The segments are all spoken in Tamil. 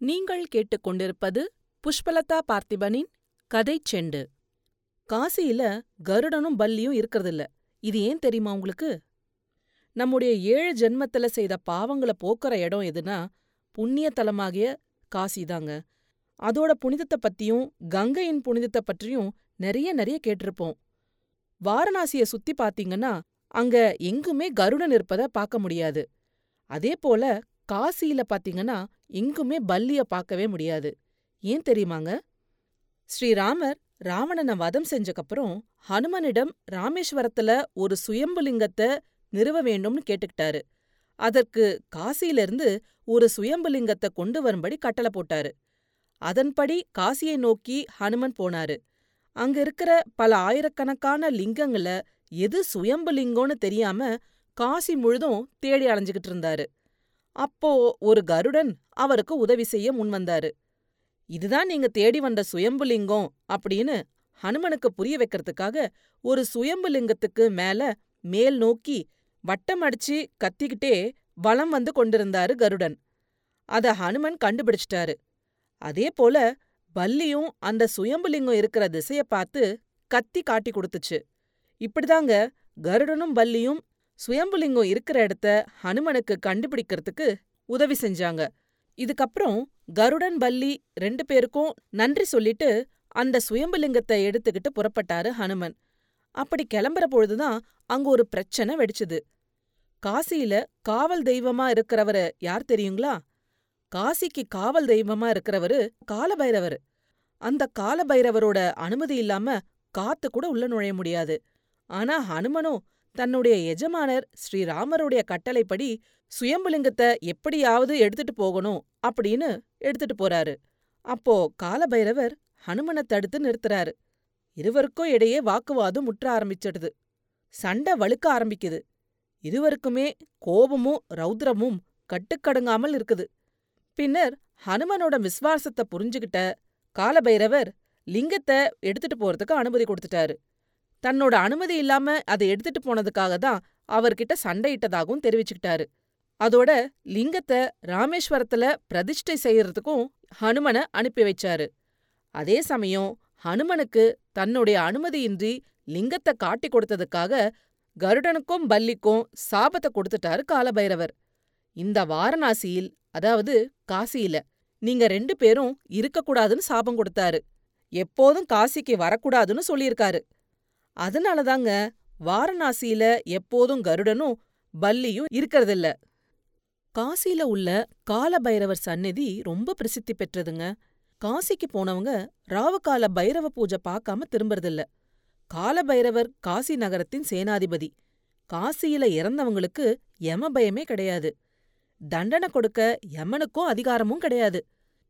நீங்கள் கேட்டுக்கொண்டிருப்பது புஷ்பலதா பார்த்திபனின் கதை செண்டு. காசியில கருடனும் பல்லியும் இருக்கிறதில்ல. இது ஏன் தெரியுமா உங்களுக்கு? நம்முடைய ஏழு ஜென்மத்துல செய்த பாவங்கள போக்குற இடம் எதுனா புண்ணிய தலமாகிய காசிதாங்க அதோட புனிதத்தை பத்தியும் கங்கையின் புனிதத்தை பற்றியும் நிறைய நிறைய கேட்டிருப்போம். வாரணாசிய சுத்தி பாத்தீங்கன்னா அங்க எங்குமே கருடன் இருப்பத பார்க்க முடியாது. அதே போல காசியில பாத்தீங்கன்னா எங்குமே பல்லிய பார்க்கவே முடியாது. ஏன் தெரியுமாங்க? ஸ்ரீராமர் ராவணனை வதம் செஞ்சக்கப்புறம் ஹனுமனிடம் ராமேஸ்வரத்துல ஒரு சுயம்புலிங்கத்தை நிறுவ வேண்டும்னு கேட்டுக்கிட்டாரு. அதற்கு காசியிலிருந்து ஒரு சுயம்புலிங்கத்தை கொண்டு வரும்படி கட்டளை போட்டாரு. அதன்படி காசியை நோக்கி ஹனுமன் போனாரு. அங்க இருக்கிற பல ஆயிரக்கணக்கான லிங்கங்கள எது சுயம்புலிங்கம்னு தெரியாம காசி முழுதும் தேடி அலைஞ்சுகிட்டு இருந்தாரு. அப்போ ஒரு கருடன் அவருக்கு உதவி செய்ய முன்வந்தாரு இதுதான் நீங்க தேடி வந்த சுயம்புலிங்கம் அப்படின்னு ஹனுமனுக்கு புரிய வைக்கிறதுக்காக ஒரு சுயம்புலிங்கத்துக்கு மேல மேல் நோக்கி வட்டம் அடிச்சு கத்திக்கிட்டே வலம் வந்து கொண்டிருந்தாரு கருடன். அத ஹனுமன் கண்டுபிடிச்சிட்டாரு. அதே போல பல்லியும் அந்த சுயம்புலிங்கம் இருக்கிற திசைய பார்த்து கத்தி காட்டி கொடுத்துச்சு. இப்படிதாங்க கருடனும் பல்லியும் சுயம்புலிங்கம் இருக்கிற இடத்த ஹனுமனுக்கு கண்டுபிடிக்கிறதுக்கு உதவி செஞ்சாங்க. இதுக்கப்புறம் கருடன் பல்லி ரெண்டு பேருக்கும் நன்றி சொல்லிட்டு அந்த சுயம்புலிங்கத்தை எடுத்துக்கிட்டு புறப்பட்டாரு ஹனுமன். அப்படி கிளம்புற பொழுதுதான் அங்க ஒரு பிரச்சனை வெடிச்சுது. காசியில காவல் தெய்வமா இருக்கிறவரு யார் தெரியுங்களா? காசிக்கு காவல் தெய்வமா இருக்கிறவரு காலபைரவர். அந்த காலபைரவரோட அனுமதி இல்லாம காத்து கூட உள்ள நுழைய முடியாது. ஆனா ஹனுமனும் தன்னுடைய எஜமானர் ஸ்ரீராமருடைய கட்டளைப்படி சுயம்புலிங்கத்தை எப்படியாவது எடுத்துட்டு போகணும் அப்படின்னு எடுத்துட்டு போறாரு. அப்போ காலபைரவர் ஹனுமனை தடுத்து நிறுத்துறாரு. இருவருக்கும் இடையே வாக்குவாதம் முற்ற ஆரம்பிச்சிடுது. சண்டை வழுக்க ஆரம்பிக்குது. இருவருக்குமே கோபமும் ரௌத்ரமும் கட்டுக்கடங்காமல் இருக்குது. பின்னர் ஹனுமனோட விஸ்வாசத்தை புரிஞ்சுகிட்ட காலபைரவர் லிங்கத்தை எடுத்துட்டு போறதுக்கு அனுமதி கொடுத்துட்டாரு. தன்னோட அனுமதி இல்லாம அதை எடுத்துட்டு போனதுக்காக தான் அவர்கிட்ட சண்டையிட்டதாகவும் தெரிவிச்சுக்கிட்டாரு. அதோட லிங்கத்தை ராமேஸ்வரத்துல பிரதிஷ்டை செய்யறதுக்கும் ஹனுமனை அனுப்பி வைச்சாரு. அதே சமயம் ஹனுமனுக்கு தன்னுடைய அனுமதியின்றி லிங்கத்தை காட்டி கொடுத்ததுக்காக கருடனுக்கும் பல்லிக்கும் சாபத்தை கொடுத்துட்டாரு காலபைரவர். இந்த வாரணாசியில் அதாவது காசியில நீங்க ரெண்டு பேரும் இருக்கக்கூடாதுன்னு சாபம் கொடுத்தாரு. எப்போதும் காசிக்கு வரக்கூடாதுன்னு சொல்லியிருக்காரு. அதனாலதாங்க வாரணாசியில எப்போதும் கருடனும் பல்லியும் இருக்கறதில்ல. காசியில உள்ள காலபைரவர் சந்நிதி ரொம்ப பிரசித்தி பெற்றதுங்க. காசிக்கு போனவங்க ராவகால பைரவ பூஜை பார்க்காம திரும்புறதில்ல. காலபைரவர் காசி நகரத்தின் சேனாதிபதி. காசியில இறந்தவங்களுக்கு யம பயமே கிடையாது. தண்டனை கொடுக்க யமனுக்கும் அதிகாரமும் கிடையாது.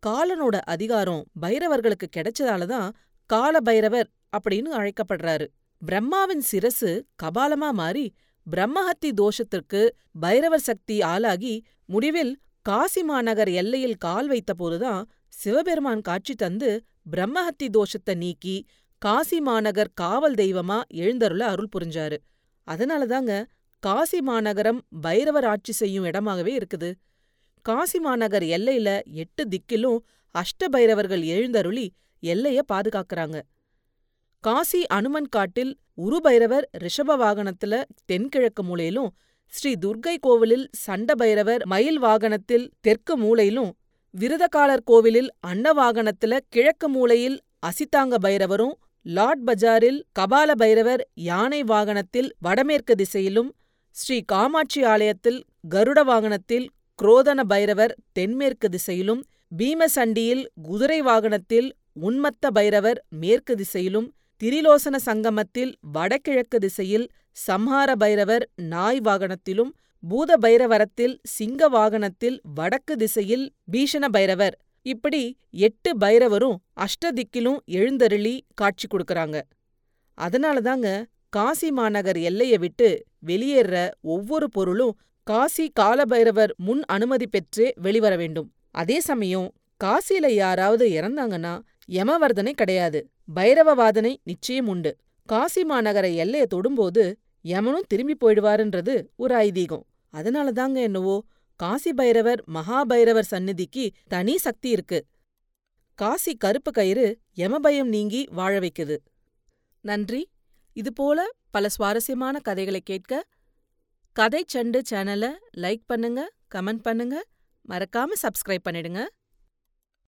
காலனோட அதிகாரம் பைரவர்களுக்கு கிடைச்சதால தான் கால பைரவர் அப்படின்னு அழைக்கப்படுறாரு. பிரம்மாவின் சிரசு கபாலமா மாறி பிரம்மஹத்தி தோஷத்திற்கு பைரவர் சக்தி ஆளாகி முடிவில் காசி மாநகர் எல்லையில் கால் வைத்தபோதுதான் சிவபெருமான் காட்சி தந்து பிரம்மஹத்தி தோஷத்தை நீக்கி காசி மாநகர் காவல் தெய்வமா எழுந்தருள அருள் புரிஞ்சாரு. அதனாலதாங்க காசி மாநகரம் பைரவர் ஆட்சி செய்யும் இடமாகவே இருக்குது. காசி மாநகர் எல்லையில எட்டு திக்கிலும் அஷ்ட பைரவர்கள் எழுந்தருளி எல்லைய பாதுகாக்கறாங்க. காசி அனுமன் காட்டில் உருபைரவர் ரிஷப வாகனத்துல தென்கிழக்கு மூலையிலும் ஸ்ரீ துர்க்கை கோவிலில் சண்ட பைரவர் மயில் வாகனத்தில் தெற்கு மூலையிலும் விருதகாலர் கோவிலில் அன்ன வாகனத்துல கிழக்கு மூலையில் அசிதாங்க பைரவரும் லாட் பஜாரில் கபால பைரவர் யானை வாகனத்தில் வடமேற்கு திசையிலும் ஸ்ரீ காமாட்சி ஆலயத்தில் கருட வாகனத்தில் குரோதன பைரவர் தென்மேற்கு திசையிலும் பீமசண்டியில் குதிரை வாகனத்தில் உன்மத்த பைரவர் மேற்கு திசையிலும் திரிலோசன சங்கமத்தில் வடகிழக்கு திசையில் சம்ஹார பைரவர் நாய் வாகனத்திலும் பூத பைரவரத்தில் சிங்க வாகனத்தில் வடக்கு திசையில் பீஷண பைரவர். இப்படி எட்டு பைரவரும் அஷ்டதிக்கிலும் எழுந்தருளி காட்சி கொடுக்கறாங்க. அதனாலதாங்க காசி மாநகர் எல்லைய விட்டு வெளியேற ஒவ்வொரு பொருளும் காசி காலபைரவர் முன் அனுமதி பெற்றே வெளிவர வேண்டும். அதே சமயம் காசியில யாராவது இறந்தாங்கன்னா யமவர்தனை கிடையாது. பைரவ வாதனை நிச்சயம் உண்டு. காசி மாநகர எல்லைய தொடும்போது யமனும் திரும்பி போயிடுவாருன்றது ஒரு ஐதீகம். அதனால தாங்க என்னவோ காசி பைரவர் மகாபைரவர் சந்நிதிக்கு தனி சக்தி இருக்கு. காசி கருப்பு கயிறு யமபயம் நீங்கி வாழ வைக்குது. நன்றி. இதுபோல பல சுவாரஸ்யமான கதைகளை கேட்க கதை சண்டு சேனலை லைக் பண்ணுங்க கமெண்ட் பண்ணுங்க. மறக்காம சப்ஸ்கிரைப் பண்ணிடுங்க.